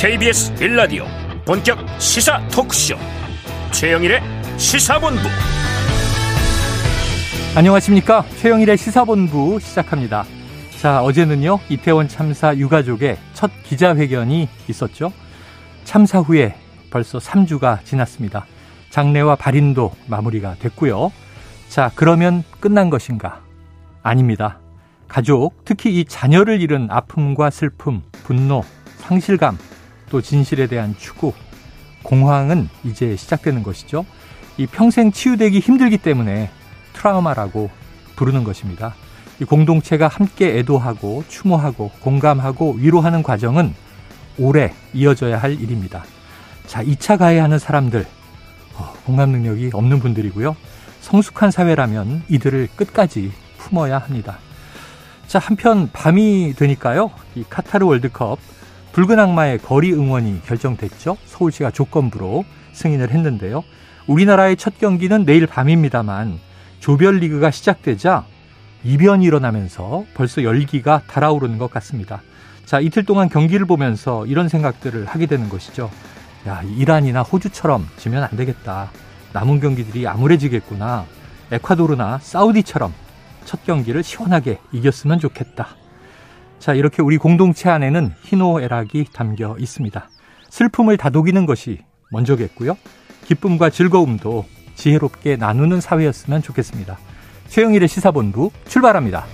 KBS 빌라디오 본격 시사 토크쇼. 최영일의 시사본부. 안녕하십니까? 최영일의 시사본부 시작합니다. 자 어제는요 이태원 참사 유가족의 첫 기자회견이 있었죠. 참사 후에 벌써 3주가 지났습니다. 장례와 발인도 마무리가 됐고요. 자 그러면 끝난 것인가? 아닙니다. 가족 특히 이 자녀를 잃은 아픔과 슬픔 분노 상실감 또 진실에 대한 추구, 공황은 이제 시작되는 것이죠. 이 평생 치유되기 힘들기 때문에 트라우마라고 부르는 것입니다. 이 공동체가 함께 애도하고 추모하고 공감하고 위로하는 과정은 오래 이어져야 할 일입니다. 자, 2차 가해하는 사람들, 어, 공감 능력이 없는 분들이고요. 성숙한 사회라면 이들을 끝까지 품어야 합니다. 자, 한편 밤이 되니까요. 이 카타르 월드컵 붉은 악마의 거리 응원이 결정됐죠. 서울시가 조건부로 승인을 했는데요. 우리나라의 첫 경기는 내일 밤입니다만 조별리그가 시작되자 이변이 일어나면서 벌써 열기가 달아오르는 것 같습니다. 자, 이틀 동안 경기를 보면서 이런 생각들을 하게 되는 것이죠. 야, 이란이나 호주처럼 지면 안 되겠다. 남은 경기들이 암울해지겠구나. 에콰도르나 사우디처럼 첫 경기를 시원하게 이겼으면 좋겠다. 자, 이렇게 우리 공동체 안에는 희노애락이 담겨 있습니다. 슬픔을 다독이는 것이 먼저겠고요. 기쁨과 즐거움도 지혜롭게 나누는 사회였으면 좋겠습니다. 최영일의 시사본부 출발합니다.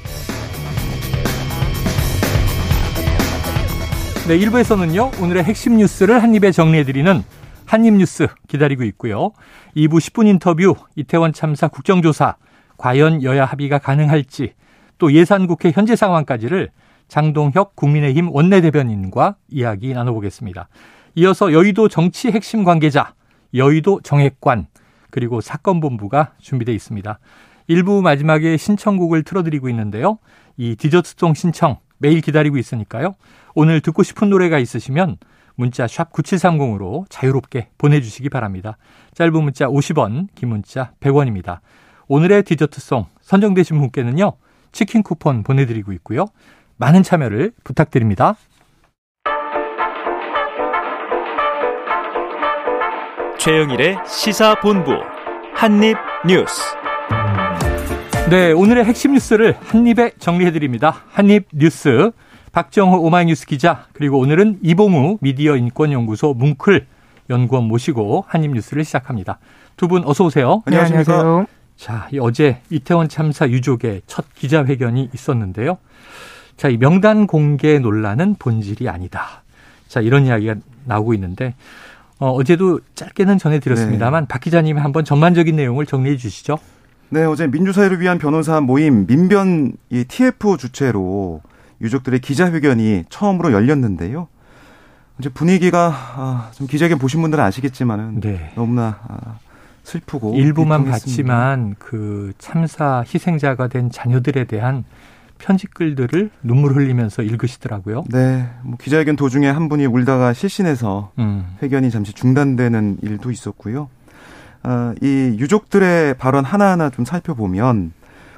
네, 1부에서는요, 오늘의 핵심 뉴스를 한입에 정리해드리는 한입뉴스 기다리고 있고요. 2부 10분 인터뷰, 이태원 참사 국정조사, 과연 여야 합의가 가능할지, 또 예산국회 현재 상황까지를 장동혁 국민의힘 원내대변인과 이야기 나눠보겠습니다. 이어서 여의도 정치 핵심 관계자, 여의도 정액관, 그리고 사건본부가 준비되어 있습니다. 일부 마지막에 신청곡을 틀어드리고 있는데요. 이 디저트송 신청 매일 기다리고 있으니까요. 오늘 듣고 싶은 노래가 있으시면 문자 샵 9730으로 자유롭게 보내주시기 바랍니다. 짧은 문자 50원, 긴 문자 100원입니다. 오늘의 디저트송 선정되신 분께는요. 치킨 쿠폰 보내드리고 있고요. 많은 참여를 부탁드립니다. 최영일의 시사본부 한입뉴스. 네, 오늘의 핵심 뉴스를 한입에 정리해드립니다. 한입뉴스. 박정호 오마이뉴스 기자, 그리고 오늘은 이봉우 미디어 인권연구소 뭉클 연구원 모시고 한입뉴스를 시작합니다. 두 분 어서 오세요. 안녕하십니까. 네, 자, 어제 이태원 참사 유족의 첫 기자회견이 있었는데요. 자, 이 명단 공개 논란은 본질이 아니다. 자, 이런 이야기가 나오고 있는데 어, 어제도 짧게는 전해드렸습니다만 네. 박 기자님이 한번 전반적인 내용을 정리해 주시죠. 네, 어제 민주사회를 위한 변호사 모임 민변 이 TF 주최로 유족들의 기자회견이 처음으로 열렸는데요. 이제 분위기가 아, 좀 기자회견 보신 분들은 아시겠지만은 네. 너무나 아, 슬프고 일부만 봤지만 그 참사 희생자가 된 자녀들에 대한 편집 글들을 눈물 흘리면서 읽으시더라고요. 네. 뭐 기자회견 도중에 한 분이 울다가 실신해서 음. 회견이 잠시 중단되는 일도 있었고요. 어, 이 유족들의 발언 하나하나 좀 살펴보면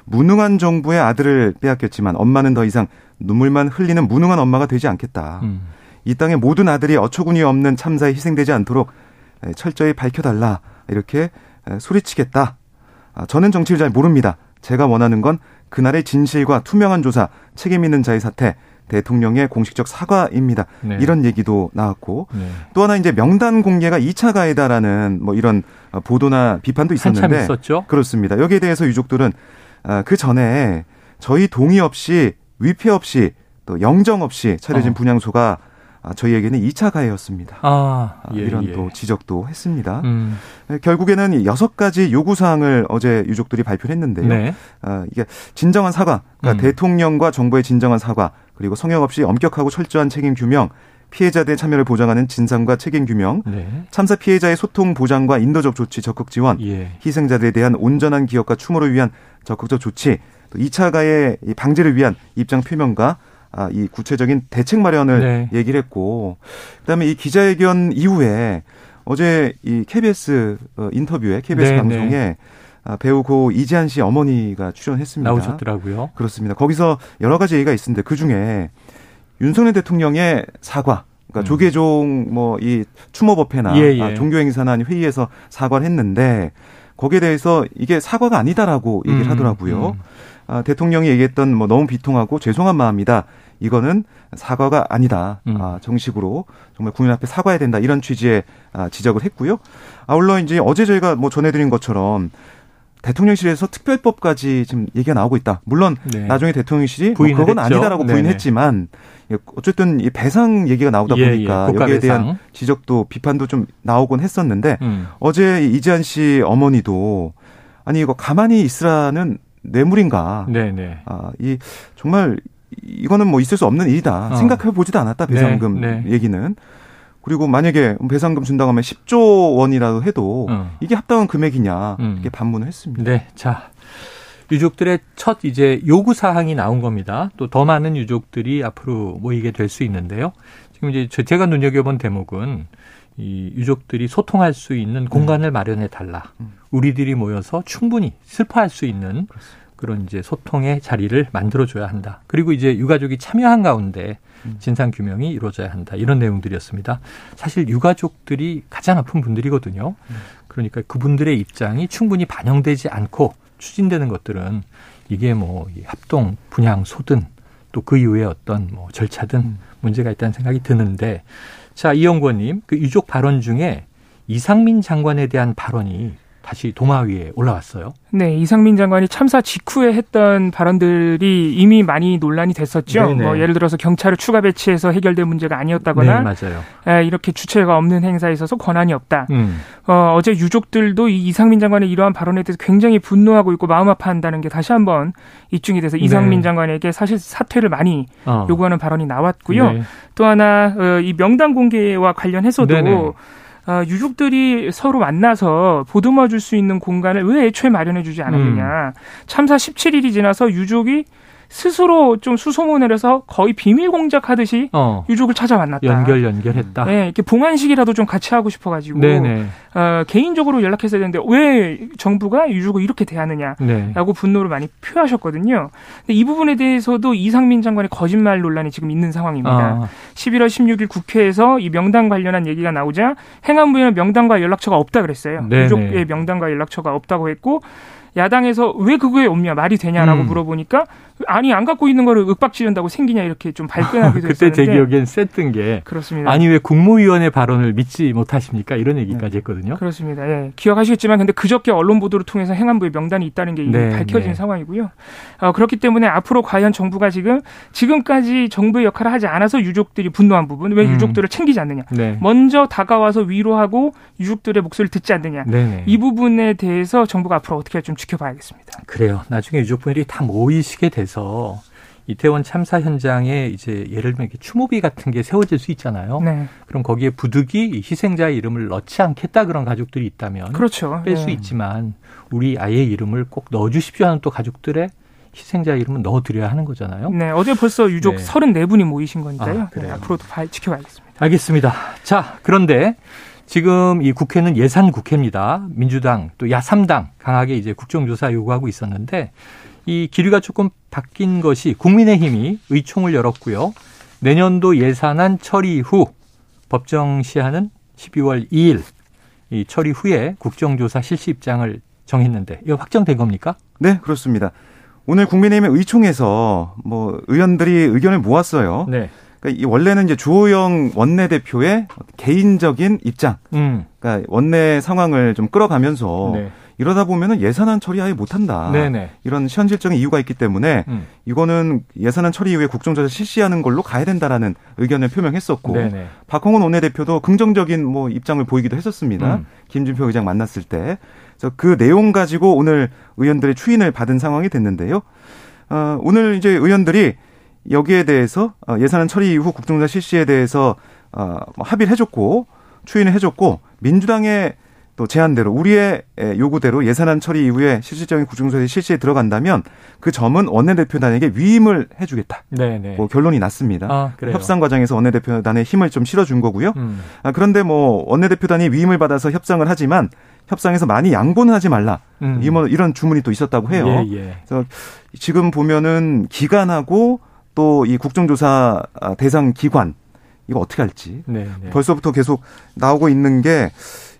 무능한 정부의 아들을 빼앗겼지만 엄마는 더 이상 눈물만 흘리는 무능한 엄마가 되지 않겠다. 음. 이 땅의 모든 아들이 어처구니 없는 참사에 희생되지 않도록 철저히 밝혀달라. 이렇게 소리치겠다. 아, 저는 정치를 잘 모릅니다. 제가 원하는 건 그날의 진실과 투명한 조사, 책임 있는 자의 사태, 대통령의 공식적 사과입니다. 네. 이런 얘기도 나왔고 네. 또 하나 이제 명단 공개가 2차 가해다라는 뭐 이런 보도나 비판도 있었는데 그렇습니다. 여기에 대해서 유족들은 아, 그 전에 저희 동의 없이 위패 없이 또 영정 없이 차려진 어. 분향소가 아, 저희에게는 2차 가해였습니다. 아, 아, 예, 이런 예. 또 지적도 했습니다. 음. 네, 결국에는 여섯 가지 요구 사항을 어제 유족들이 발표를 했는데요. 네. 아, 이게 진정한 사과, 그러니까 음. 대통령과 정부의 진정한 사과, 그리고 성역 없이 엄격하고 철저한 책임 규명, 피해자들의 참여를 보장하는 진상과 책임 규명, 네. 참사 피해자의 소통 보장과 인도적 조치 적극 지원, 예. 희생자들에 대한 온전한 기억과 추모를 위한 적극적 조치, 또 2차 가해 방지를 위한 입장 표명과 아, 이 구체적인 대책 마련을 네. 얘기를 했고 그다음에 이 기자회견 이후에 어제 이 KBS 어, 인터뷰에 KBS 네, 방송에 네. 아, 배우 고 이지한 씨 어머니가 출연했습니다. 나오셨더라고요. 그렇습니다. 거기서 여러 가지 얘기가 있는데 그 중에 윤석열 대통령의 사과 그러니까 음. 조계종 뭐 이 추모법회나 예, 예. 아, 종교행사나 회의에서 사과를 했는데 거기에 대해서 이게 사과가 아니다라고 얘기를 음, 하더라고요. 음. 아, 대통령이 얘기했던 뭐 너무 비통하고 죄송한 마음이다. 이거는 사과가 아니다. 음. 아, 정식으로 정말 국민 앞에 사과해야 된다. 이런 취지의 아, 지적을 했고요. 아울러 이제 어제 저희가 뭐 전해드린 것처럼 대통령실에서 특별법까지 지금 얘기가 나오고 있다. 물론 네. 나중에 대통령실이 뭐 그건 했죠. 아니다라고 네네. 부인했지만 어쨌든 이 배상 얘기가 나오다 예, 보니까 예, 여기에 대한 지적도 비판도 좀 나오곤 했었는데 음. 어제 이지한 씨 어머니도 아니 이거 가만히 있으라는 뇌물인가? 네네. 아, 이 정말 이거는 뭐 있을 수 없는 일이다. 어. 생각해 보지도 않았다. 배상금 네, 네. 얘기는. 그리고 만약에 배상금 준다고 하면 10조 원이라도 해도 어. 이게 합당한 금액이냐 음. 이렇게 반문을 했습니다. 네. 자. 유족들의 첫 이제 요구 사항이 나온 겁니다. 또 더 많은 유족들이 앞으로 모이게 될 수 있는데요. 지금 이제 제가 눈여겨본 대목은 이 유족들이 소통할 수 있는 공간을 음. 마련해 달라. 음. 우리들이 모여서 충분히 슬퍼할 수 있는 그런 이제 소통의 자리를 만들어줘야 한다. 그리고 이제 유가족이 참여한 가운데 음. 진상 규명이 이루어져야 한다. 이런 내용들이었습니다. 사실 유가족들이 가장 아픈 분들이거든요. 음. 그러니까 그분들의 입장이 충분히 반영되지 않고 추진되는 것들은 이게 뭐 합동 분양 소든 또 그 이후에 어떤 뭐 절차든 음. 문제가 있다는 생각이 드는데 자 이영권님 그 유족 발언 중에 이상민 장관에 대한 발언이 다시 도마 위에 올라왔어요. 네, 이상민 장관이 참사 직후에 했던 발언들이 이미 많이 논란이 됐었죠. 네네. 뭐 예를 들어서 경찰을 추가 배치해서 해결될 문제가 아니었다거나, 네, 맞아요. 에, 이렇게 주체가 없는 행사에 있어서 권한이 없다. 음. 어, 어제 유족들도 이 이상민 장관의 이러한 발언에 대해서 굉장히 분노하고 있고 마음 아파한다는 게 다시 한번 입증이 돼서 이상민 네. 장관에게 사실 사퇴를 많이 어. 요구하는 발언이 나왔고요. 네. 또 하나 어, 이 명단 공개와 관련해서도. 네네. 어, 유족들이 서로 만나서 보듬어 줄 수 있는 공간을 왜 애초에 마련해 주지 않았느냐. 음. 참사 17일이 지나서 유족이 스스로 좀 수소문을 해서 거의 비밀 공작하듯이 어. 유족을 찾아 만났다. 연결 연결했다. 네, 이렇게 봉안식이라도 좀 같이 하고 싶어가지고 어, 개인적으로 연락했어야 되는데 왜 정부가 유족을 이렇게 대하느냐라고 네. 분노를 많이 표하셨거든요. 근데 이 부분에 대해서도 이상민 장관의 거짓말 논란이 지금 있는 상황입니다. 아. 11월 16일 국회에서 이 명단 관련한 얘기가 나오자 행안부에는 명단과 연락처가 없다 그랬어요. 네네. 유족의 명단과 연락처가 없다고 했고 야당에서 왜 그거에 없냐 말이 되냐라고 음. 물어보니까 아니 안 갖고 있는 거를 윽박 지른다고 생기냐 이렇게 좀 발끈하기도 그때 했었는데 제 기억엔 셌던 게 그렇습니다. 아니 왜 국무위원의 발언을 믿지 못하십니까 이런 얘기까지 네. 했거든요. 그렇습니다. 예. 기억하시겠지만 근데 그저께 언론 보도를 통해서 행안부의 명단이 있다는 게 네, 밝혀진 네. 상황이고요. 어, 그렇기 때문에 앞으로 과연 정부가 지금 지금까지 정부의 역할을 하지 않아서 유족들이 분노한 부분 왜 음. 유족들을 챙기지 않느냐 네. 먼저 다가와서 위로하고 유족들의 목소리를 듣지 않느냐 네네. 이 부분에 대해서 정부가 앞으로 어떻게 좀 지켜봐야겠습니다. 그래요. 나중에 유족분들이 다 모이시게 돼서 이태원 참사 현장에 이제 예를 들면 추모비 같은 게 세워질 수 있잖아요. 네. 그럼 거기에 부득이 희생자의 이름을 넣지 않겠다 그런 가족들이 있다면 그렇죠. 뺄수 네. 있지만 우리 아이의 이름을 꼭 넣어주십시오 하는 또 가족들의 희생자 이름은 넣어드려야 하는 거잖아요. 네, 어제 벌써 유족 네. 34분이 모이신 거니까요. 아, 네, 앞으로도 지켜봐야겠습니다. 알겠습니다. 자, 그런데 지금 이 국회는 예산 국회입니다. 민주당 또 야삼당 강하게 이제 국정조사 요구하고 있었는데 이 기류가 조금 바뀐 것이 국민의힘이 의총을 열었고요. 내년도 예산안 처리 후 법정 시한은 12월 2일 이 처리 후에 국정조사 실시 입장을 정했는데 이거 확정된 겁니까? 네, 그렇습니다. 오늘 국민의힘의 의총에서 뭐 의원들이 의견을 모았어요. 네. 그러니까 이 원래는 이제 주호영 원내대표의 개인적인 입장, 음. 그러니까 원내 상황을 좀 끌어가면서 네. 이러다 보면은 예산안 처리 아예 못한다. 네네. 이런 현실적인 이유가 있기 때문에 음. 이거는 예산안 처리 이후에 국정조사 실시하는 걸로 가야 된다라는 의견을 표명했었고 네네. 박홍원 원내대표도 긍정적인 뭐 입장을 보이기도 했었습니다. 음. 김진표 의장 만났을 때. 그래서 그 내용 가지고 오늘 의원들의 추인을 받은 상황이 됐는데요. 어, 오늘 이제 의원들이 여기에 대해서 어, 예산안 처리 이후 국정조사 실시에 대해서 어, 뭐 합의를 해줬고 추인을 해줬고 민주당의 또 제안대로 우리의 요구대로 예산안 처리 이후에 실질적인 국정조사 실시에 들어간다면 그 점은 원내대표단에게 위임을 해주겠다. 네네. 네. 뭐 결론이 났습니다. 아, 협상 과정에서 원내대표단에 힘을 좀 실어준 거고요. 음. 아, 그런데 뭐 원내대표단이 위임을 받아서 협상을 하지만 협상에서 많이 양보는 하지 말라. 음. 이런 주문이 또 있었다고 해요. 예, 예. 그래서 지금 보면은 기간하고 또 이 국정조사 대상 기관 이거 어떻게 할지 네, 네. 벌써부터 계속 나오고 있는 게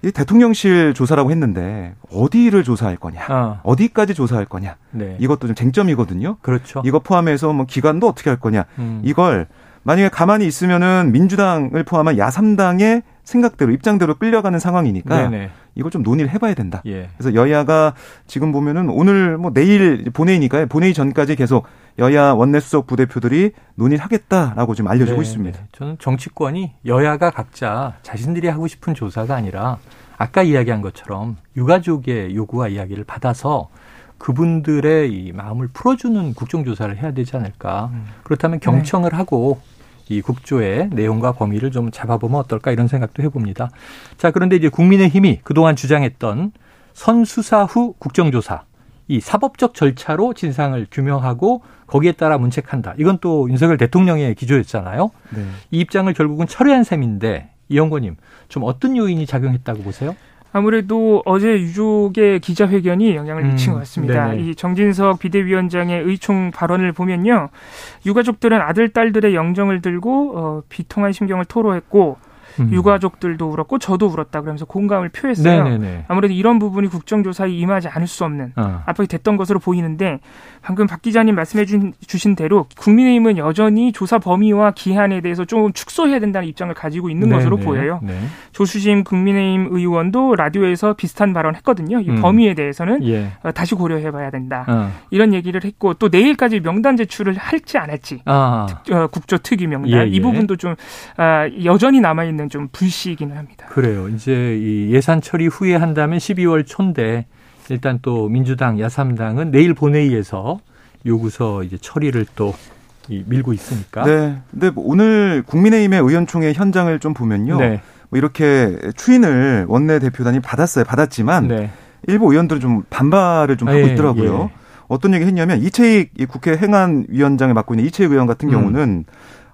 이 대통령실 조사라고 했는데 어디를 조사할 거냐, 어. 디까지 조사할 거냐, 네. 이것도 좀 쟁점이거든요. 그렇죠. 이거 포함해서 뭐 기간도 어떻게 할 거냐, 음. 이걸 만약에 가만히 있으면은 민주당을 포함한 야삼당의 생각대로 입장대로 끌려가는 상황이니까 네네. 이걸 좀 논의를 해봐야 된다. 예. 그래서 여야가 지금 보면은 오늘 뭐 내일 본회의니까요. 본회의 전까지 계속 여야 원내수석 부대표들이 논의를 하겠다라고 지금 알려지고 네 있습니다. 저는 정치권이 여야가 각자 자신들이 하고 싶은 조사가 아니라 아까 이야기한 것처럼 유가족의 요구와 이야기를 받아서 그분들의 이 마음을 풀어주는 국정조사를 해야 되지 않을까. 음. 그렇다면 경청을 네. 하고 이 국조의 내용과 범위를 좀 잡아보면 어떨까 이런 생각도 해봅니다. 자, 그런데 이제 국민의힘이 그동안 주장했던 선수사 후 국정조사 이 사법적 절차로 진상을 규명하고 거기에 따라 문책한다. 이건 또 윤석열 대통령의 기조였잖아요. 네. 이 입장을 결국은 철회한 셈인데 이영권님 좀 어떤 요인이 작용했다고 보세요? 아무래도 어제 유족의 기자회견이 영향을 음, 미친 것 같습니다. 네이 정진석 비대위원장의 의총 발언을 보면요. 유가족들은 아들, 딸들의 영정을 들고 어, 비통한 심경을 토로했고 음. 유가족들도 울었고 저도 울었다 그러면서 공감을 표했어요. 네네네. 아무래도 이런 부분이 국정조사에 임하지 않을 수 없는 어. 압박이 됐던 것으로 보이는데 방금 박 기자님 말씀해 주신 대로 국민의힘은 여전히 조사 범위와 기한에 대해서 좀 축소해야 된다는 입장을 가지고 있는 네네. 것으로 보여요. 네. 조수심 국민의힘 의원도 라디오에서 비슷한 발언했거든요. 이 음. 범위에 대해서는 예. 어, 다시 고려해봐야 된다. 어. 이런 얘기를 했고 또 내일까지 명단 제출을 할지 안 할지 아. 특, 어, 국조 특위 명단 예, 예. 이 부분도 좀 아, 여전히 남아 있는 좀 불씨이기는 합니다. 그래요. 이제 이 예산 처리 후에 한다면 12월 초인데 일단 또 민주당, 야삼당은 내일 본회의에서 요구서 이제 처리를 또 밀고 있으니까. 네. 근데 뭐 오늘 국민의힘의 의원총회 현장을 좀 보면요. 네. 뭐 이렇게 추인을 원내 대표단이 받았어요. 받았지만 네. 일부 의원들은 좀 반발을 좀 하고 예, 있더라고요. 예. 어떤 얘기 했냐면 이채익 국회 행안위원장을 맡고 있는 이채익 의원 같은 음. 경우는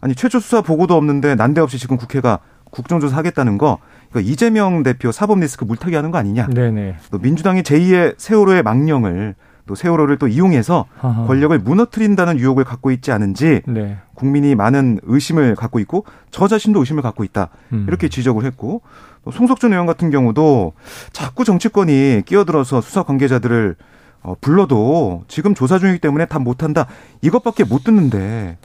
아니 최초 수사 보고도 없는데 난데없이 지금 국회가 국정조사 하겠다는 거 이거 이재명 대표 사법 리스크 물타기 하는 거 아니냐. 네네. 또 민주당이 제2의 세월호의 망령을 또 세월호를 또 이용해서 아하. 권력을 무너뜨린다는 유혹을 갖고 있지 않은지 네. 국민이 많은 의심을 갖고 있고 저 자신도 의심을 갖고 있다 음. 이렇게 지적을 했고 또 송석준 의원 같은 경우도 자꾸 정치권이 끼어들어서 수사 관계자들을 어, 불러도 지금 조사 중이기 때문에 다 못한다 이것밖에 못 듣는데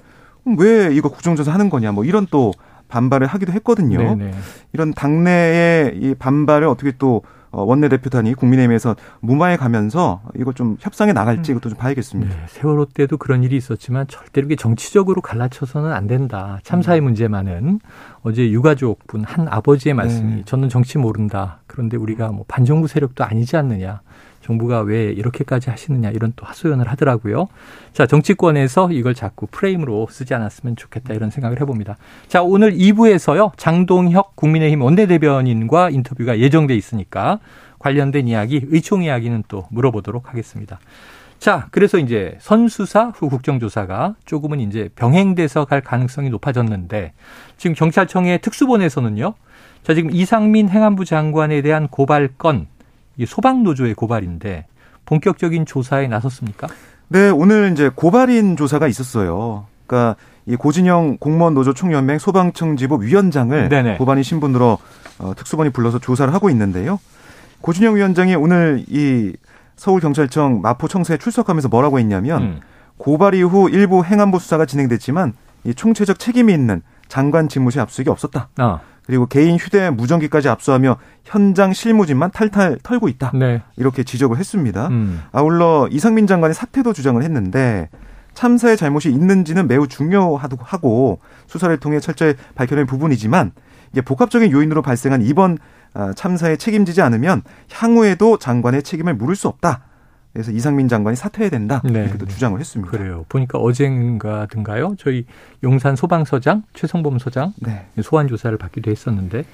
왜 이거 국정조사 하는 거냐 뭐 이런 또 반발을 하기도 했거든요. 네네. 이런 당내의 이 반발을 어떻게 또 어, 원내대표단이 국민의힘에서 무마해 가면서 이거 좀 협상에 나갈지 음. 이것도 좀 봐야겠습니다. 네, 세월호 때도 그런 일이 있었지만 절대로 이게 정치적으로 갈라쳐서는 안 된다. 참사의 음. 문제만은 어제 유가족 분 한 아버지의 말씀이 네. 저는 정치 모른다. 그런데 우리가 뭐 반정부 세력도 아니지 않느냐. 정부가 왜 이렇게까지 하시느냐 이런 또 하소연을 하더라고요. 자, 정치권에서 이걸 자꾸 프레임으로 쓰지 않았으면 좋겠다 이런 생각을 해봅니다. 자, 오늘 2부에서요. 장동혁 국민의힘 원내대변인과 인터뷰가 예정돼 있으니까 관련된 이야기, 의총 이야기는 또 물어보도록 하겠습니다. 자, 그래서 이제 선수사 후 국정조사가 조금은 이제 병행돼서 갈 가능성이 높아졌는데 지금 경찰청의 특수본에서는요. 자, 지금 이상민 행안부 장관에 대한 고발 건 소방노조의 고발인데 본격적인 조사에 나섰습니까? 네, 오늘 이제 고발인 조사가 있었어요. 그러니까 이 고진영 공무원 노조 총연맹 소방청지부 위원장을 네네. 고발인 신분으로 어, 특수본이 불러서 조사를 하고 있는데요. 고진영 위원장이 오늘 이 서울경찰청 마포청사에 출석하면서 뭐라고 했냐면 음. 고발 이후 일부 행안부 수사가 진행됐지만 이 총체적 책임이 있는 장관 집무실 압수수색이 없었다. 아. 그리고 개인 휴대 무전기까지 압수하며 현장 실무진만 탈탈 털고 있다. 네. 이렇게 지적을 했습니다. 음. 아울러 이상민 장관의 사퇴도 주장을 했는데 참사의 잘못이 있는지는 매우 중요하고 수사를 통해 철저히 밝혀낸 부분이지만 이게 복합적인 요인으로 발생한 이번 아, 참사에 책임지지 않으면 향후에도 장관의 책임을 물을 수 없다. 그래서 이상민 장관이 사퇴해야 된다 네. 이렇게 또 주장을 했습니다. 그래요. 보니까 어젠가든가요. 저희 용산 소방서장 최성범 서장 네. 소환 조사를 받기도 했었는데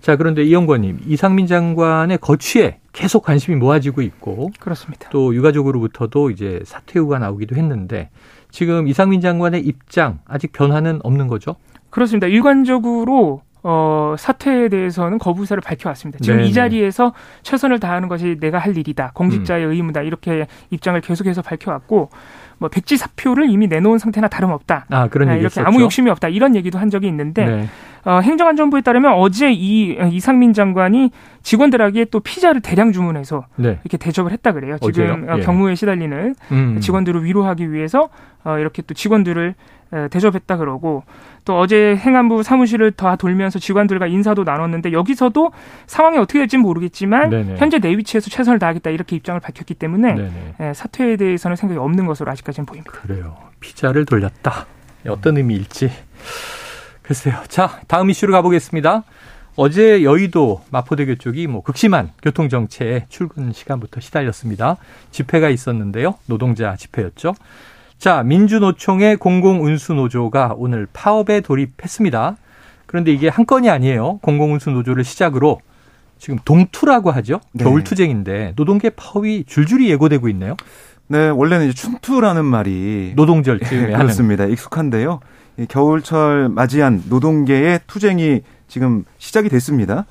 자 그런데 이영권님 이상민 장관의 거취에 계속 관심이 모아지고 있고 그렇습니다. 또 유가족으로부터도 이제 사퇴 후가 나오기도 했는데 지금 이상민 장관의 입장 아직 변화는 없는 거죠? 그렇습니다. 일관적으로 어, 사퇴에 대해서는 거부사를 밝혀왔습니다. 지금 네이 자리에서 최선을 다하는 것이 내가 할 일이다. 공직자의 음. 의무다. 이렇게 입장을 계속해서 밝혀왔고 뭐 백지 사표를 이미 내놓은 상태나 다름없다. 아 그런 네, 이렇게 아무 욕심이 없다 이런 얘기도 한 적이 있는데 네. 어, 행정안전부에 따르면 어제 이 이상민 장관이 직원들에게 또 피자를 대량 주문해서 네. 이렇게 대접을 했다 그래요. 지금 어, 예. 경무에 시달리는 음. 직원들을 위로하기 위해서 어, 이렇게 또 직원들을 대접했다 그러고 또 어제 행안부 사무실을 다 돌면서 직원들과 인사도 나눴는데 여기서도 상황이 어떻게 될지는 모르겠지만 네네. 현재 내 위치에서 최선을 다하겠다 이렇게 입장을 밝혔기 때문에 네, 사퇴에 대해서는 생각이 없는 것으로 아직까지는 보입니다. 그래요. 피자를 돌렸다. 어떤 의미일지 글쎄요. 자, 다음 이슈로 가보겠습니다. 어제 여의도 마포대교 쪽이 뭐 극심한 교통 정체에 출근 시간부터 시달렸습니다. 집회가 있었는데요. 노동자 집회였죠. 자, 민주노총의 공공운수노조가 오늘 파업에 돌입했습니다. 그런데 이게 한 건이 아니에요. 공공운수노조를 시작으로 지금 동투라고 하죠. 네. 겨울투쟁인데 노동계 파업이 줄줄이 예고되고 있네요. 네, 원래는 이제 춘투라는 말이 노동절 즈음에 그렇습니다. 익숙한데요. 겨울철 맞이한 노동계의 투쟁이 지금 시작이 됐습니다.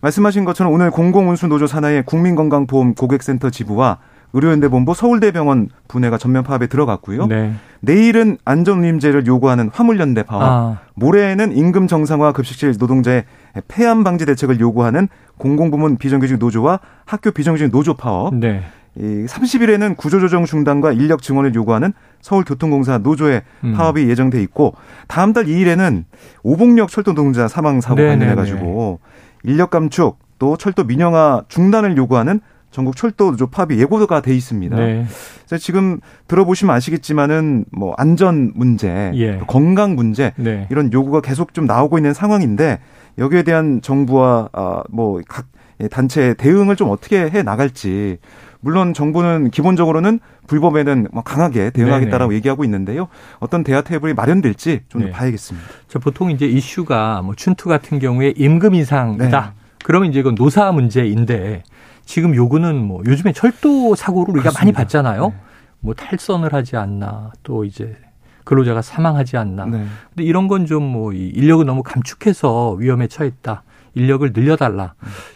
말씀하신 것처럼 오늘 공공운수노조 산하의 국민건강보험 고객센터 지부와 의료연대본부 서울대병원 분해가 전면 파업에 들어갔고요. 네. 내일은 안전운임제를 요구하는 화물연대 파업, 아. 모레에는 임금 정상화 급식실 노동자의 폐암 방지 대책을 요구하는 공공부문 비정규직 노조와 학교 비정규직 노조 파업, 네. 이 30일에는 구조조정 중단과 인력 증원을 요구하는 서울교통공사 노조의 음. 파업이 예정돼 있고 다음 달 2일에는 오봉역 철도 노동자 사망 사고 관련해 가지고 인력 감축 또 철도 민영화 중단을 요구하는 전국 철도 노조 파업이 예고가 돼 있습니다. 네. 지금 들어보시면 아시겠지만은 뭐 안전 문제, 예. 건강 문제 네. 이런 요구가 계속 좀 나오고 있는 상황인데 여기에 대한 정부와 아뭐각 단체 대응을 좀 어떻게 해 나갈지 물론 정부는 기본적으로는 불법에는 뭐 강하게 대응하겠다라고 네네. 얘기하고 있는데요. 어떤 대화 테이블이 마련될지 좀더 네. 봐야겠습니다. 저 보통 이제 이슈가 뭐 춘투 같은 경우에 임금 인상이다. 네. 그러면 이제 이건 노사 문제인데 지금 요구는 뭐 요즘에 철도 사고를 우리가 그렇습니다. 많이 봤잖아요. 네. 뭐 탈선을 하지 않나 또 이제 근로자가 사망하지 않나. 네. 근데 이런 건 좀 뭐 인력을 너무 감축해서 위험에 처했다. 인력을 늘려달라.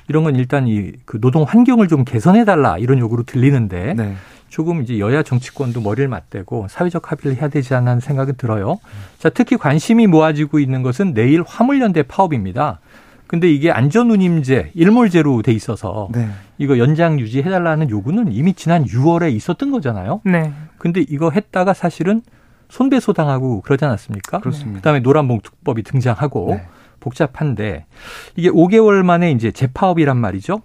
이런 건 일단 이 그 노동 환경을 좀 개선해달라 이런 요구로 들리는데 네. 조금 이제 여야 정치권도 머리를 맞대고 사회적 합의를 해야 되지 않나 하는 생각은 들어요. 자, 특히 관심이 모아지고 있는 것은 내일 화물연대 파업입니다. 근데 이게 안전운임제, 일몰제로 돼 있어서 네. 이거 연장 유지해달라는 요구는 이미 지난 6월에 있었던 거잖아요. 네. 근데 이거 했다가 사실은 손배소 당하고 그러지 않았습니까? 그렇습니다. 그다음에 노란봉투법이 등장하고 네. 복잡한데 이게 5개월 만에 이제 재파업이란 말이죠.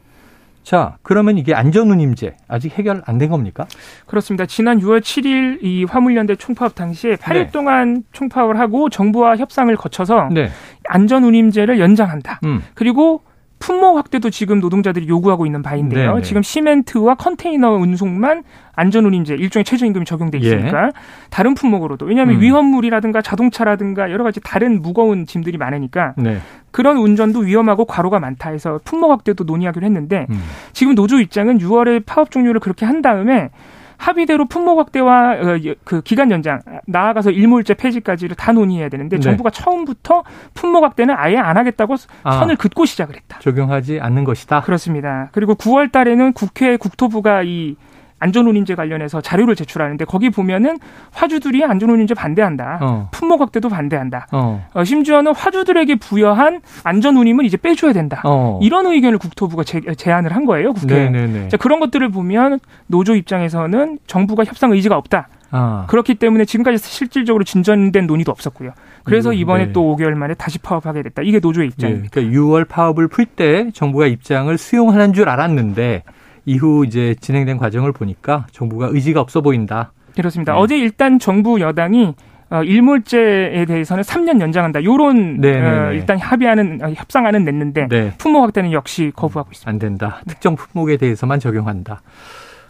자, 그러면 이게 안전운임제 아직 해결 안 된 겁니까? 그렇습니다. 지난 6월 7일 이 화물연대 총파업 당시에 8일 네. 동안 총파업을 하고 정부와 협상을 거쳐서 네. 안전운임제를 연장한다. 음. 그리고 품목 확대도 지금 노동자들이 요구하고 있는 바인데요. 네네. 지금 시멘트와 컨테이너 운송만 안전운임제 일종의 최저임금이 적용돼 있으니까 예. 다른 품목으로도 왜냐하면 음. 위험물이라든가 자동차라든가 여러 가지 다른 무거운 짐들이 많으니까 네. 그런 운전도 위험하고 과로가 많다 해서 품목 확대도 논의하기로 했는데 음. 지금 노조 입장은 6월에 파업 종료를 그렇게 한 다음에 합의대로 품목 확대와 어, 그 기간 연장 나아가서 일몰제 폐지까지를 다 논의해야 되는데 네. 정부가 처음부터 품목 확대는 아예 안 하겠다고 아, 선을 긋고 시작을 했다. 적용하지 않는 것이다. 그렇습니다. 그리고 9월 달에는 국회 국토부가 이 안전운임제 관련해서 자료를 제출하는데 거기 보면은 화주들이 안전운임제 반대한다. 어. 품목 확대도 반대한다. 어. 어, 심지어는 화주들에게 부여한 안전운임을 이제 빼줘야 된다. 어. 이런 의견을 국토부가 제, 제안을 한 거예요. 국회에. 자, 그런 것들을 보면 노조 입장에서는 정부가 협상 의지가 없다. 아. 그렇기 때문에 지금까지 실질적으로 진전된 논의도 없었고요. 그래서 음, 이번에 네. 또 5개월 만에 다시 파업하게 됐다. 이게 노조의 입장입니다. 네. 그러니까 6월 파업을 풀 때 정부가 입장을 수용하는 줄 알았는데 이후 이제 진행된 과정을 보니까 정부가 의지가 없어 보인다. 그렇습니다. 네. 어제 일단 정부 여당이 어, 일몰제에 대해서는 3년 연장한다. 요런 네, 네, 어, 일단 합의하는 어, 협상안은 냈는데 네. 품목 확대는 역시 거부하고 있습니다. 안 된다. 특정 품목에 대해서만 적용한다.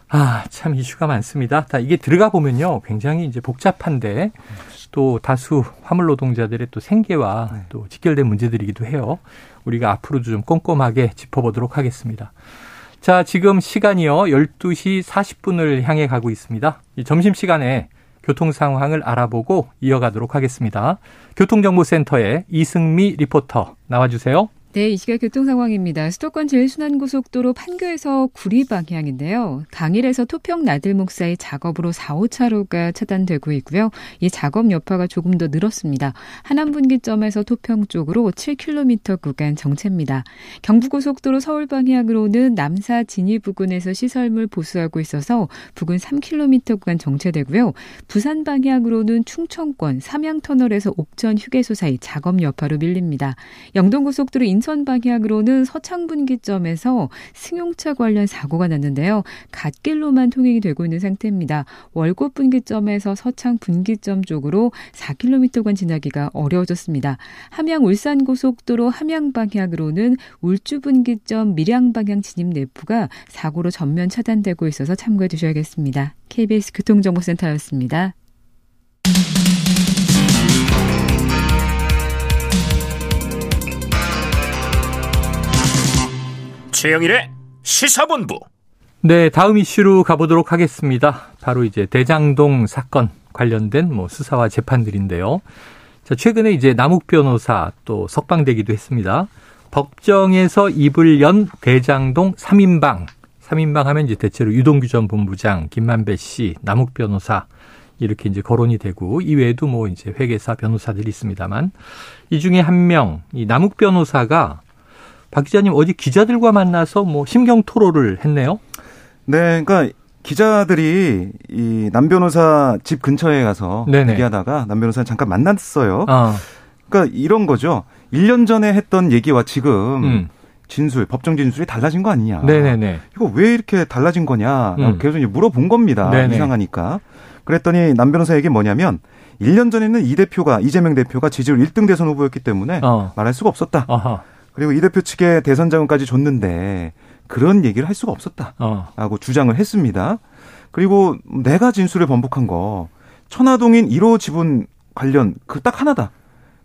아, 참 이슈가 많습니다. 다 이게 들어가 보면요. 굉장히 이제 복잡한데 또 다수 화물 노동자들의 또 생계와 네. 또 직결된 문제들이기도 해요. 우리가 앞으로도 좀 꼼꼼하게 짚어보도록 하겠습니다. 자, 지금 시간이요. 12시 40분을 향해 가고 있습니다. 이 점심시간에 교통 상황을 알아보고 이어가도록 하겠습니다. 교통정보센터의 이승미 리포터 나와주세요. 네, 이 시각 교통 상황입니다. 수도권 제일순환고속도로 판교에서 구리 방향인데요. 강일에서 토평 나들목 사이 작업으로 4, 5차로가 차단되고 있고요. 이 작업 여파가 조금 더 늘었습니다. 하남분기점에서 토평 쪽으로 7km 구간 정체입니다. 경부고속도로 서울 방향으로는 남사 진입 부근에서 시설물 보수하고 있어서 부근 3km 구간 정체되고요. 부산 방향으로는 충청권 삼양터널에서 옥천 휴게소 사이 작업 여파로 밀립니다. 영동고속도로 인천 인천 방향으로는 서창분기점에서 승용차 관련 사고가 났는데요. 갓길로만 통행이 되고 있는 상태입니다. 월곶 분기점에서 서창 분기점 쪽으로 4km간 지나기가 어려워졌습니다. 함양 울산 고속도로 함양 방향으로는 울주 분기점 밀양 방향 진입 내부가 사고로 전면 차단되고 있어서 참고해 주셔야겠습니다. KBS 교통정보센터였습니다. 최영일의 시사본부. 네, 다음 이슈로 가보도록 하겠습니다. 바로 이제 대장동 사건 관련된 뭐 수사와 재판들인데요. 자, 최근에 이제 남욱 변호사 또 석방되기도 했습니다. 법정에서 입을 연 대장동 3인방. 3인방 하면 이제 대체로 유동규 전 본부장, 김만배 씨, 남욱 변호사 이렇게 이제 거론이 되고 이외에도 뭐 이제 회계사 변호사들이 있습니다만 이 중에 한 명, 이 남욱 변호사가 박 기자님 어디 기자들과 만나서 뭐 심경 토로를 했네요. 네, 그러니까 기자들이 이 남 변호사 집 근처에 가서 네네. 얘기하다가 남 변호사를 잠깐 만났어요. 어. 그러니까 이런 거죠. 1년 전에 했던 얘기와 지금 음. 진술, 법정 진술이 달라진 거 아니냐. 네네네. 이거 왜 이렇게 달라진 거냐. 음. 계속 물어본 겁니다. 네네. 이상하니까. 그랬더니 남 변호사 얘기 뭐냐면 1년 전에는 이 대표가 이재명 대표가 지지율 1등 대선 후보였기 때문에 어. 말할 수가 없었다. 어허. 그리고 이 대표 측에 대선 자금까지 줬는데 그런 얘기를 할 수가 없었다라고 어. 주장을 했습니다. 그리고 내가 진술을 번복한 거 천화동인 1호 지분 관련 그 딱 하나다.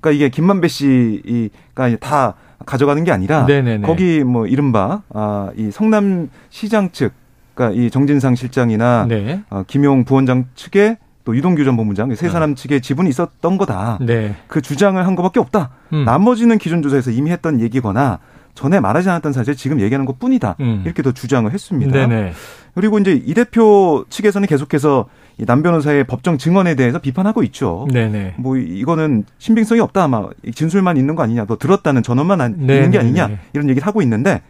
그러니까 이게 김만배 씨가 다 가져가는 게 아니라 네네네. 거기 뭐 이른바 아이 성남 시장 측 그러니까 이 정진상 실장이나 네. 어, 김용 부원장 측에 또 유동규 전 본부장 세 네. 사람 측에 지분이 있었던 거다. 네. 그 주장을 한 것밖에 없다. 음. 나머지는 기존 조사에서 이미 했던 얘기거나 전에 말하지 않았던 사실 지금 얘기하는 것 뿐이다. 음. 이렇게 더 주장을 했습니다. 네네. 그리고 이제 이 대표 측에서는 계속해서 이남 변호사의 법정 증언에 대해서 비판하고 있죠. 네네. 뭐 이거는 신빙성이 없다. 아마 진술만 있는 거 아니냐. 너 들었다는 전원만 네네. 있는 게 아니냐. 이런 얘기를 하고 있는데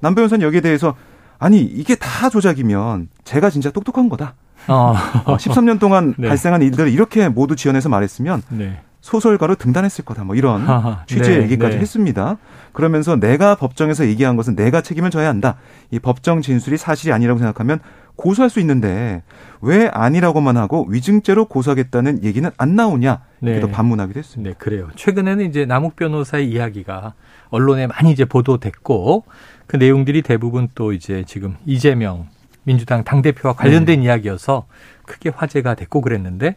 남 변호사는 여기에 대해서 아니 이게 다 조작이면 제가 진짜 똑똑한 거다. 어. 13년 어, 동안 네. 발생한 일들을 이렇게 모두 지원해서 말했으면 네. 소설가로 등단했을 거다. 뭐 이런 아하, 취지의 네, 얘기까지 네. 했습니다. 그러면서 내가 법정에서 얘기한 것은 내가 책임을 져야 한다. 이 법정 진술이 사실이 아니라고 생각하면 고소할 수 있는데 왜 아니라고만 하고 위증죄로 고소하겠다는 얘기는 안 나오냐 네. 반문하기도 했습니다. 네, 그래요. 최근에는 이제 남욱 변호사의 이야기가 언론에 많이 이제 보도됐고 그 내용들이 대부분 또 이제 지금 이재명 민주당 당대표와 관련된 네. 이야기여서 크게 화제가 됐고 그랬는데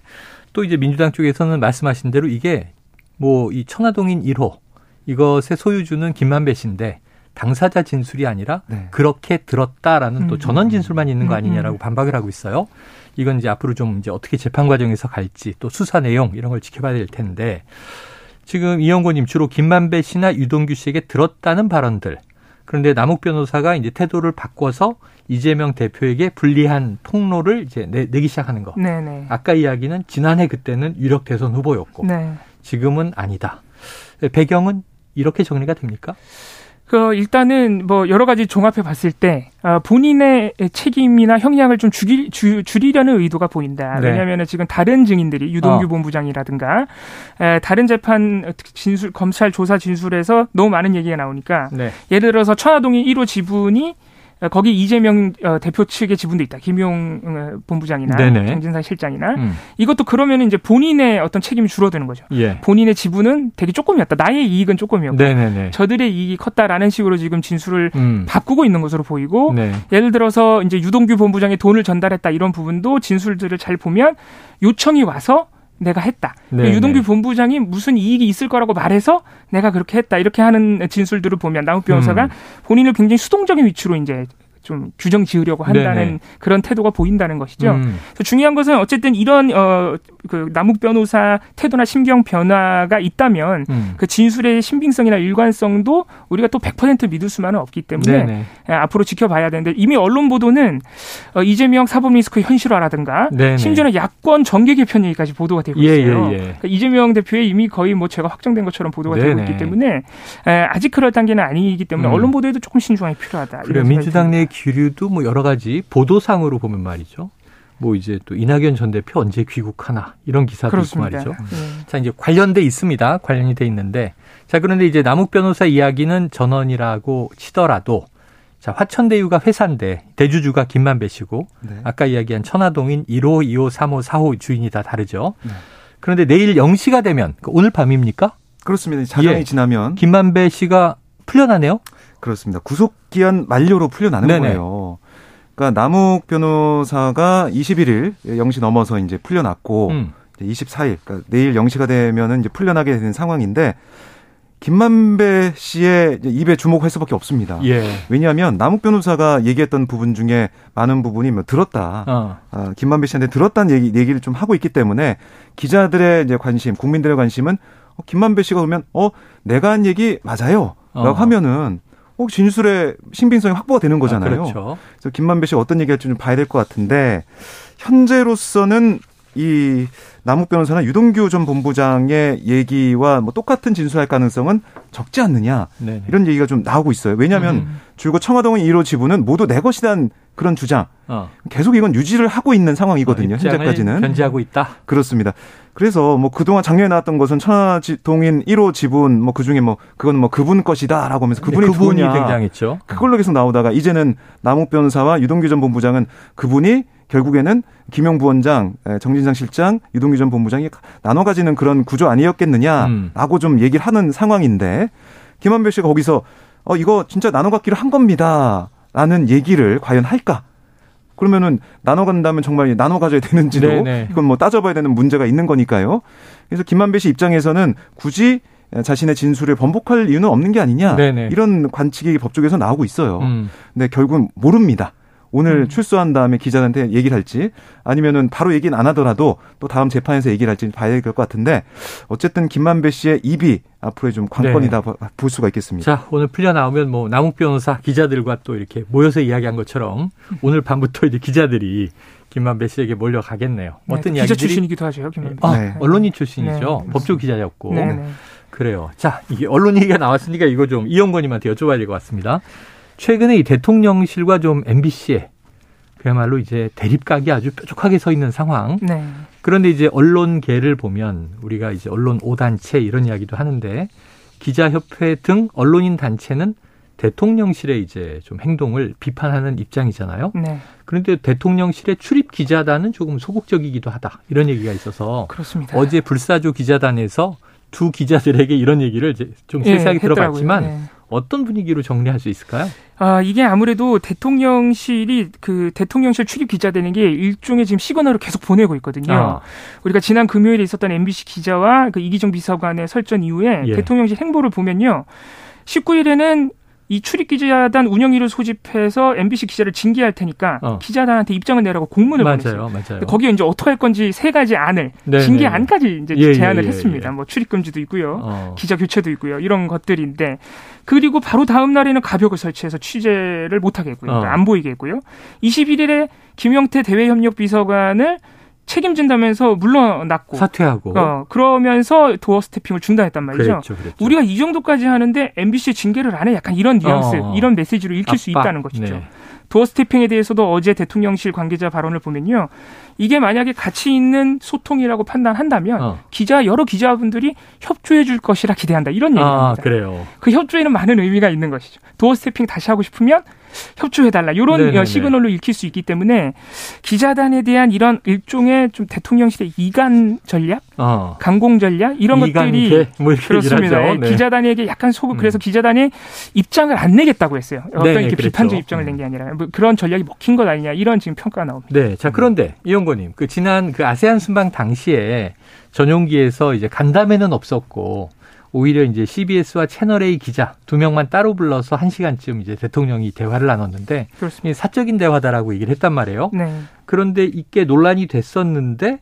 또 이제 민주당 쪽에서는 말씀하신 대로 이게 뭐 이 천화동인 1호 이것의 소유주는 김만배 씨인데 당사자 진술이 아니라 네. 그렇게 들었다라는 음. 또 전원 진술만 있는 거 음, 음. 아니냐라고 반박을 하고 있어요. 이건 이제 앞으로 좀 이제 어떻게 재판 과정에서 갈지 또 수사 내용 이런 걸 지켜봐야 될 텐데 지금 이영고님 주로 김만배 씨나 유동규 씨에게 들었다는 발언들 그런데 남욱 변호사가 이제 태도를 바꿔서 이재명 대표에게 불리한 통로를 이제 내, 기 시작하는 거. 네네. 아까 이야기는 지난해 그때는 유력 대선 후보였고 네. 지금은 아니다. 배경은 이렇게 정리가 됩니까? 그 일단은 뭐 여러 가지 종합해 봤을 때 어, 본인의 책임이나 형량을 좀 줄이, 주, 줄이려는 의도가 보인다. 네. 왜냐하면 지금 다른 증인들이 유동규 어. 본부장이라든가 에, 다른 재판 진술 검찰 조사 진술에서 너무 많은 얘기가 나오니까 네. 예를 들어서 천화동이 1호 지분이 어, 거기 이재명 어, 대표 측의 지분도 있다. 김용 어, 본부장이나 네네. 정진상 실장이나 음. 이것도 그러면 이제 본인의 어떤 책임이 줄어드는 거죠. 예. 본인의 지분은 되게 조금이었다. 나의 이익은 조금이었고 네네네. 저들의 이익이 컸다라는 식으로 지금 진술을 음. 바꾸고 있는 것으로 보이고 네. 예를 들어서 이제 유동규 본부장의 돈을 전달했다 이런 부분도 진술들을 잘 보면 요청이 와서 내가 했다. 네 유동규 네. 본부장이 무슨 이익이 있을 거라고 말해서 내가 그렇게 했다. 이렇게 하는 진술들을 보면 나무 변호사가 음. 본인을 굉장히 수동적인 위치로 이제 좀 규정 지으려고 한다는 네네. 그런 태도가 보인다는 것이죠. 음. 중요한 것은 어쨌든 이런 어 그 남욱 변호사 태도나 심경 변화가 있다면 음. 그 진술의 신빙성이나 일관성도 우리가 또 100% 믿을 수만은 없기 때문에 네네. 예, 앞으로 지켜봐야 되는데 이미 언론 보도는 어, 이재명 사법 리스크 현실화라든가 네네. 심지어는 야권 정계 개편 얘기까지 보도가 되고 예, 있어요. 예, 예. 그러니까 이재명 대표의 이미 거의 뭐 제가 확정된 것처럼 보도가 네네. 되고 있기 때문에 에, 예, 아직 그럴 단계는 아니기 때문에 음. 언론 보도에도 조금 신중함이 필요하다. 그래 민주당 내 기류도 뭐 여러 가지 보도상으로 보면 말이죠. 뭐 이제 또 이낙연 전 대표 언제 귀국하나 이런 기사도 그렇습니다. 있고 말이죠. 네. 자 이제 관련돼 있습니다. 관련이 돼 있는데 자 그런데 이제 남욱 변호사 이야기는 전원이라고 치더라도 자 화천대유가 회사인데 대주주가 김만배 씨고 네. 아까 이야기한 천화동인 1호, 2호, 3호, 4호 주인이 다 다르죠. 네. 그런데 내일 0시가 되면 그 오늘 밤입니까? 그렇습니다. 자정이 예. 지나면 김만배 씨가 풀려나네요. 그렇습니다. 구속 기한 만료로 풀려나는 네네. 거예요. 그러니까 남욱 변호사가 21일 0시 넘어서 이제 풀려났고 음. 24일 그러니까 내일 0시가 되면은 이제 풀려나게 되는 상황인데 김만배 씨의 입에 주목할 수밖에 없습니다. 예. 왜냐하면 남욱 변호사가 얘기했던 부분 중에 많은 부분이 뭐 들었다. 어. 어, 김만배 씨한테 들었다는 얘기, 얘기를 좀 하고 있기 때문에 기자들의 이제 관심, 국민들의 관심은 어, 김만배 씨가 보면 어 내가 한 얘기 맞아요. 라고 어. 하면은 꼭 진술의 신빙성이 확보가 되는 거잖아요. 아, 그렇죠. 그래서 김만배 씨가 어떤 얘기할지 좀 봐야 될 것 같은데 현재로서는 이 남욱 변호사나 유동규 전 본부장의 얘기와 뭐 똑같은 진술할 가능성은 적지 않느냐 네네. 이런 얘기가 좀 나오고 있어요. 왜냐하면 음. 줄곧 청와동의 1호 지분은 모두 내 것이란 그런 주장 어. 계속 이건 유지를 하고 있는 상황이거든요. 어, 현재까지는 견지하고 있다. 그렇습니다. 그래서 뭐 그동안 작년에 나왔던 것은 천하동인 1호 지분 뭐 그중에 뭐 그건 뭐 그분 것이다라고 하면서 그분이 네, 그분이 누구냐. 등장했죠. 그걸로 계속 나오다가 이제는 남욱 변호사와 유동규 전 본부장은 그분이 결국에는 김영 부원장, 정진상 실장, 유동규 전 본부장이 나눠 가지는 그런 구조 아니었겠느냐라고 음. 좀 얘기를 하는 상황인데 김한별 씨가 거기서 어 이거 진짜 나눠 갖기로 한 겁니다 라는 얘기를 과연 할까? 그러면은 나눠 간다면 정말 나눠 가져야 되는지도 네네. 이건 뭐 따져봐야 되는 문제가 있는 거니까요. 그래서 김만배 씨 입장에서는 굳이 자신의 진술을 번복할 이유는 없는 게 아니냐 네네. 이런 관측이 법조계에서 나오고 있어요. 음. 근데 결국은 모릅니다. 오늘 음. 출소한 다음에 기자한테 얘기를 할지 아니면은 바로 얘기는 안 하더라도 또 다음 재판에서 얘기를 할지 봐야 될 것 같은데 어쨌든 김만배 씨의 입이 앞으로의 좀 관건이다 네. 볼 수가 있겠습니다. 자, 오늘 풀려 나오면 뭐 남욱 변호사 기자들과 또 이렇게 모여서 이야기한 것처럼 오늘 밤부터 이제 기자들이 김만배 씨에게 몰려가겠네요. 네, 어떤 이야기 기자 출신이기도 하죠, 김만배. 아, 네. 언론인 출신이죠. 네. 법조 기자였고. 네, 네. 그래요. 자, 이게 언론 얘기가 나왔으니까 이거 좀 이용건님한테 여쭤봐야 될 것 같습니다. 최근에 이 대통령실과 좀 MBC에 그야말로 이제 대립각이 아주 뾰족하게 서 있는 상황. 네. 그런데 이제 언론계를 보면 우리가 이제 언론 5단체 이런 이야기도 하는데 기자협회 등 언론인 단체는 대통령실의 이제 좀 행동을 비판하는 입장이잖아요. 네. 그런데 대통령실의 출입 기자단은 조금 소극적이기도 하다. 이런 얘기가 있어서 그렇습니다. 어제 불사조 기자단에서 두 기자들에게 이런 얘기를 좀 예, 세세하게 네, 들어봤지만 네. 어떤 분위기로 정리할 수 있을까요? 아, 이게 아무래도 대통령실이 그 대통령실 출입 기자되는 게 일종의 지금 시그널을 계속 보내고 있거든요. 아. 우리가 지난 금요일에 있었던 MBC 기자와 그 이기정 비서관의 설전 이후에 예. 대통령실 행보를 보면요. 19일에는 이 출입 기자단 운영위를 소집해서 MBC 기자를 징계할 테니까 어. 기자단한테 입장을 내라고 공문을 맞아요, 보냈어요. 맞아요. 거기에 이제 어떻게 할 건지 세 가지 안을 네네. 징계 안까지 이제 예, 예 제안을 예, 예, 했습니다. 예. 뭐 출입 금지도 있고요, 어. 기자 교체도 있고요, 이런 것들인데 그리고 바로 다음 날에는 가벽을 설치해서 취재를 못하게 했고요, 어. 안 보이게 했고요. 21일에 김영태 대외협력 비서관을 책임진다면서 물러났고 사퇴하고 어, 그러면서 doorstepping을 중단했단 말이죠. 그랬죠, 그랬죠. 우리가 이 정도까지 하는데 MBC 징계를 안 해 약간 이런 뉘앙스, 어, 이런 메시지로 읽힐 압박. 수 있다는 것이죠. 네. doorstepping에 대해서도 어제 대통령실 관계자 발언을 보면요. 이게 만약에 가치 있는 소통이라고 판단한다면 어. 기자 여러 기자분들이 협조해 줄 것이라 기대한다. 이런 얘기입니다. 아, 그래요. 그 협조에는 많은 의미가 있는 것이죠. doorstepping 다시 하고 싶으면 협조해달라 이런 네네네. 시그널로 읽힐 수 있기 때문에 기자단에 대한 이런 일종의 좀 대통령실의 이간 전략, 어. 강공 전략 이런 것들이 뭐 그렇습니다. 네. 기자단에게 약간 그래서 음. 기자단이 입장을 안 내겠다고 했어요. 어떤 네, 이렇게 그랬죠. 비판적 입장을 낸 게 아니라 뭐 그런 전략이 먹힌 것 아니냐 이런 지금 평가가 나옵니다. 네, 자 그런데 이영고님 그 지난 그 아세안 순방 당시에 전용기에서 이제 간담회는 없었고 오히려 이제 CBS와 채널A 기자 두 명만 따로 불러서 한 시간쯤 이제 대통령이 대화를 나눴는데 그렇습니다. 사적인 대화다라고 얘기를 했단 말이에요. 네. 그런데 이게 논란이 됐었는데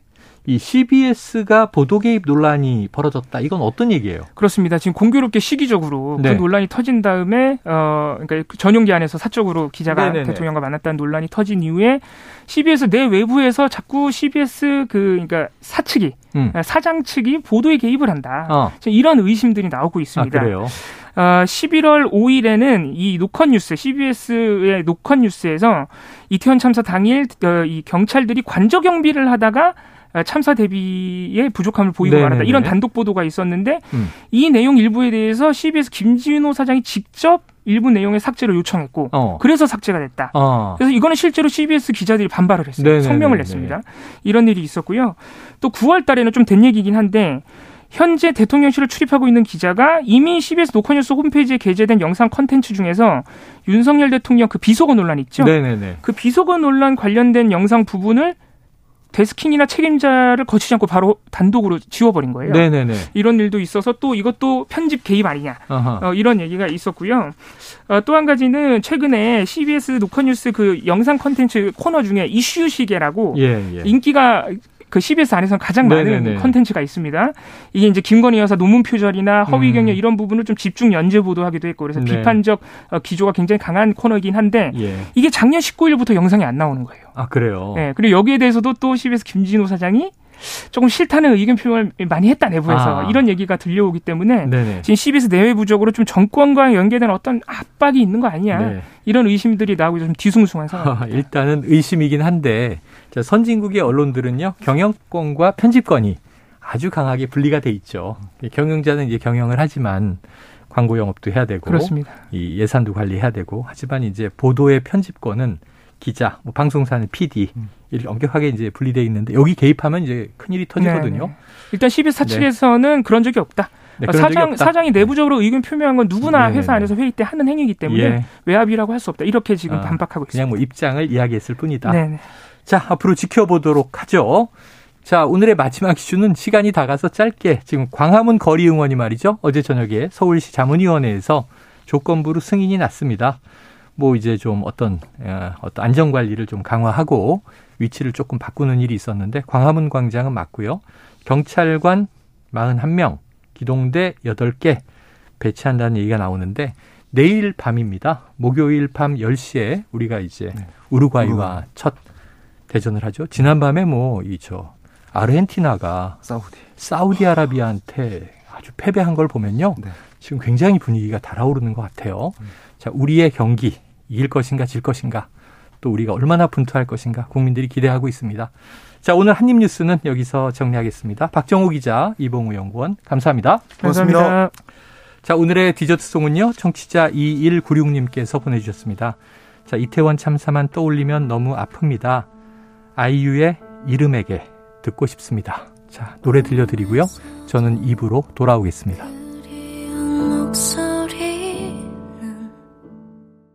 이 CBS가 보도 개입 논란이 벌어졌다. 이건 어떤 얘기예요? 그렇습니다. 지금 공교롭게 시기적으로 그 네. 그 논란이 터진 다음에 어 그러니까 그 전용기 안에서 사적으로 기자가 네네네. 대통령과 만났다는 논란이 터진 이후에 CBS 내 외부에서 자꾸 CBS 그 그러니까 사측이 음. 사장 측이 보도에 개입을 한다. 어. 이런 의심들이 나오고 있습니다. 아, 그래요? 어, 11월 5일에는 이 노컷 뉴스, CBS의 노컷 뉴스에서 이태원 참사 당일 어, 이 경찰들이 관저 경비를 하다가 어, 참사 대비에 부족함을 보이고 네네네. 말았다. 이런 단독 보도가 있었는데 음. 이 내용 일부에 대해서 CBS 김진호 사장이 직접 일부 내용의 삭제를 요청했고 어. 그래서 삭제가 됐다. 어. 그래서 이거는 실제로 CBS 기자들이 반발을 했어요. 네네네네. 성명을 냈습니다. 이런 일이 있었고요. 또 9월 달에는 좀 된 얘기긴 한데 현재 대통령실을 출입하고 있는 기자가 이미 CBS 노컷뉴스 홈페이지에 게재된 영상 컨텐츠 중에서 윤석열 대통령 그 비속어 논란 있죠? 네네네. 그 비속어 논란 관련된 영상 부분을 데스킹이나 책임자를 거치지 않고 바로 단독으로 지워버린 거예요. 네네네. 이런 일도 있어서 또 이것도 편집 개입 아니냐 어, 이런 얘기가 있었고요. 어, 또 한 가지는 최근에 CBS 노컷뉴스 그 영상 컨텐츠 코너 중에 이슈 시계라고 예, 예. 인기가 그 CBS 안에서는 가장 많은 컨텐츠가 있습니다. 이게 이제 김건희 여사 논문 표절이나 허위 경력 음. 이런 부분을 좀 집중 연재 보도하기도 했고 그래서 네. 비판적 어, 기조가 굉장히 강한 코너이긴 한데 예. 이게 작년 19일부터 영상이 안 나오는 거예요. 아 그래요? 네. 그리고 여기에 대해서도 또 CBS 김진호 사장이 조금 싫다는 의견 표명을 많이 했다 내부에서 아. 이런 얘기가 들려오기 때문에 네네. 지금 CBS 내외부적으로 좀 정권과 연계된 어떤 압박이 있는 거 아니냐 네. 이런 의심들이 나오고 좀 뒤숭숭한 상황. 일단은 의심이긴 한데 자, 선진국의 언론들은요 경영권과 편집권이 아주 강하게 분리가 돼 있죠. 경영자는 이제 경영을 하지만 광고 영업도 해야 되고 그렇습니다. 이 예산도 관리해야 되고 하지만 이제 보도의 편집권은 기자, 뭐 방송사는 PD 음. 이렇게 엄격하게 이제 분리돼 있는데 여기 개입하면 이제 큰 일이 터지거든요. 네네. 네. 일단 CBS 사측에서는 네. 그런 적이 없다. 네, 사장 사장이 내부적으로 의견 표명한 건 누구나 네네. 회사 안에서 회의 때 하는 행위이기 때문에 예. 외압이라고 할 수 없다. 이렇게 지금 아, 반박하고 있습니다. 그냥 뭐 입장을 이야기했을 뿐이다. 네네. 자, 앞으로 지켜보도록 하죠. 자, 오늘의 마지막 이슈는 시간이 다 가서 짧게 지금 광화문 거리 응원이 말이죠. 어제 저녁에 서울시 자문위원회에서 조건부로 승인이 났습니다. 뭐 이제 좀 어떤 어, 어떤 안전 관리를 좀 강화하고 위치를 조금 바꾸는 일이 있었는데 광화문 광장은 맞고요. 경찰관 41명, 기동대 8개 배치한다는 얘기가 나오는데 내일 밤입니다. 목요일 밤 10시에 우리가 이제 네. 우루과이와 우루과이. 첫 대전을 하죠. 지난밤에 뭐 이 저 아르헨티나가 사우디 사우디아라비아한테 아주 패배한 걸 보면요. 네. 지금 굉장히 분위기가 달아오르는 것 같아요. 음. 자, 우리의 경기 이길 것인가 질 것인가 또 우리가 얼마나 분투할 것인가 국민들이 기대하고 있습니다. 자, 오늘 한입 뉴스는 여기서 정리하겠습니다. 박정호 기자, 이봉우 연구원 감사합니다. 고맙습니다. 감사합니다. 자, 오늘의 디저트송은요. 청취자 2196님께서 보내주셨습니다. 자, 이태원 참사만 떠올리면 너무 아픕니다. 아이유의 이름에게 듣고 싶습니다. 자, 노래 들려드리고요. 저는 입으로 돌아오겠습니다.